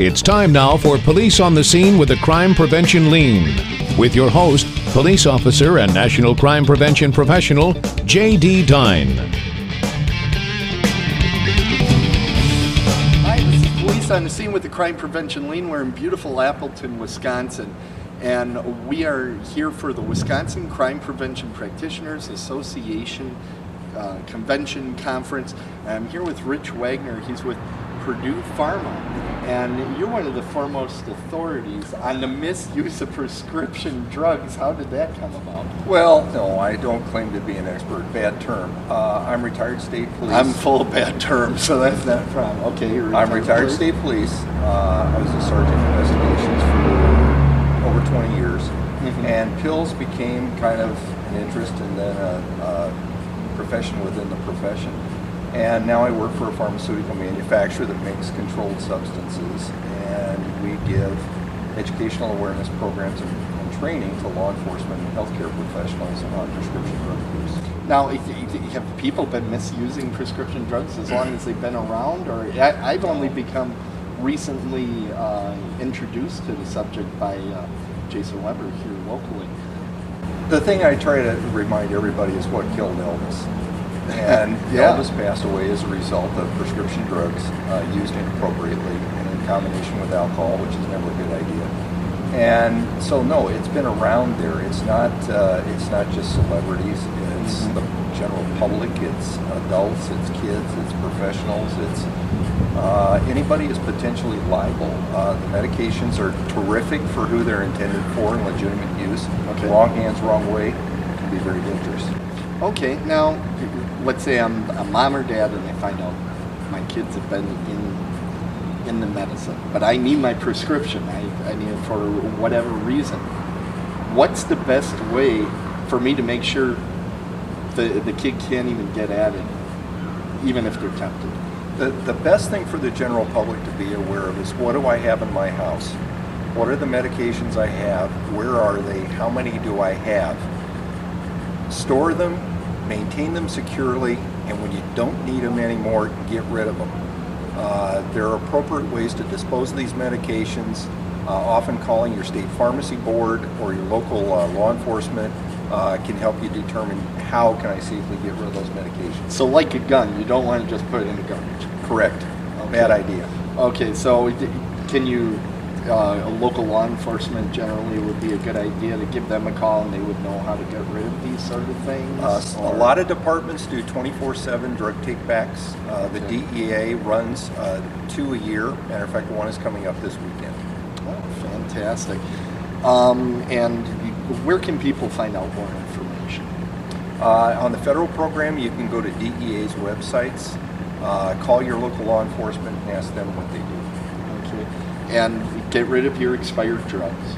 It's time now for Police on the Scene with a Crime Prevention Lean. With your host, police officer and national crime prevention professional, J.D. Dine. Hi, this is Police on the Scene with the Crime Prevention Lean. We're in beautiful Appleton, Wisconsin, and we are here for the Wisconsin Crime Prevention Practitioners Association uh, Convention Conference. I'm here with Rich Wagner. He's with Purdue Pharma, and you're one of the foremost authorities on the misuse of prescription drugs. How did that come about? Well, no, I don't claim to be an expert. Bad term. Uh, I'm retired state police. I'm full of bad terms, so that's not a problem. Okay, you're I'm retired police. state police. Uh, I was a sergeant of investigations for over 20 years, Mhm. and pills became kind of an interest and then a, a profession within the profession. And now I work for a pharmaceutical manufacturer that makes controlled substances, and we give educational awareness programs and, training to law enforcement and healthcare professionals on prescription drug use. Now, have people been misusing prescription drugs as long as they've been around, or I, I've only become recently uh, introduced to the subject by uh, Jason Weber here locally. The thing I try to remind everybody is what killed Elvis. And Yeah. Elvis passed away as a result of prescription drugs uh, used inappropriately and in combination with alcohol, which is never a good idea. And so, no, it's been around there. It's not. Uh, it's not just celebrities. It's Mhm. the general public. It's adults. It's kids. It's professionals. It's uh, anybody is potentially liable. Uh, the medications are terrific for who they're intended for and legitimate use. Okay. Wrong hands, wrong way can be very dangerous. Okay, now let's say I'm a mom or dad and I find out my kids have been in in the medicine, but I need my prescription. I, I need it for whatever reason. What's the best way for me to make sure the the kid can't even get at it, even if they're tempted? The, the best thing for the general public to be aware of is what do I have in my house? What are the medications I have? Where are they? How many do I have? Store them, maintain them securely, and when you don't need them anymore, get rid of them. Uh, there are appropriate ways to dispose of these medications. Uh, often calling your state pharmacy board or your local uh, law enforcement uh, can help you determine how can I safely get rid of those medications. So, like a gun, you don't want to just put it in the garbage. Correct. Okay. Bad idea. Okay, so can you, uh, a local law enforcement generally would be a good idea to give them a call and they would know how to get rid of these sort of things? Uh, a lot of departments do 24/7 drug takebacks. Uh, the Okay. DEA runs uh, two a year. Matter of fact, one is coming up this weekend. Oh, fantastic. Um, and where can people find out more information? Uh, on the federal program, you can go to DEA's websites, uh, call your local law enforcement, and ask them what they do. And get rid of your expired drugs.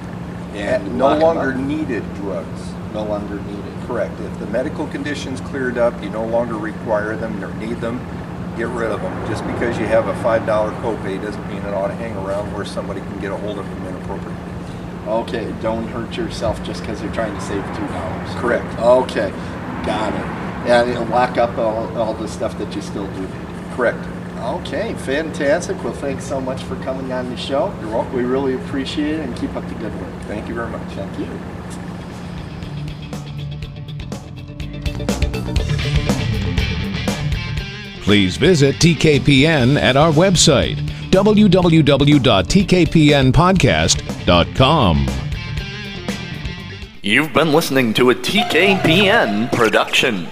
And no longer needed drugs. No longer needed. Correct. If the medical condition's cleared up, you no longer require them or need them, get rid of them. Just because you have a $5 copay doesn't mean it ought to hang around where somebody can get a hold of them inappropriately. Okay, don't hurt yourself just because you're trying to save two dollars. Correct. Okay, got it. And it'll lock up all, all the stuff that you still do. Correct. Okay, fantastic. Well, thanks so much for coming on the show. You're welcome. We really appreciate it and keep up the good work. Thank you very much. Thank you. Please visit TKPN at our website, www.tkpnpodcast.com. You've been listening to a TKPN production.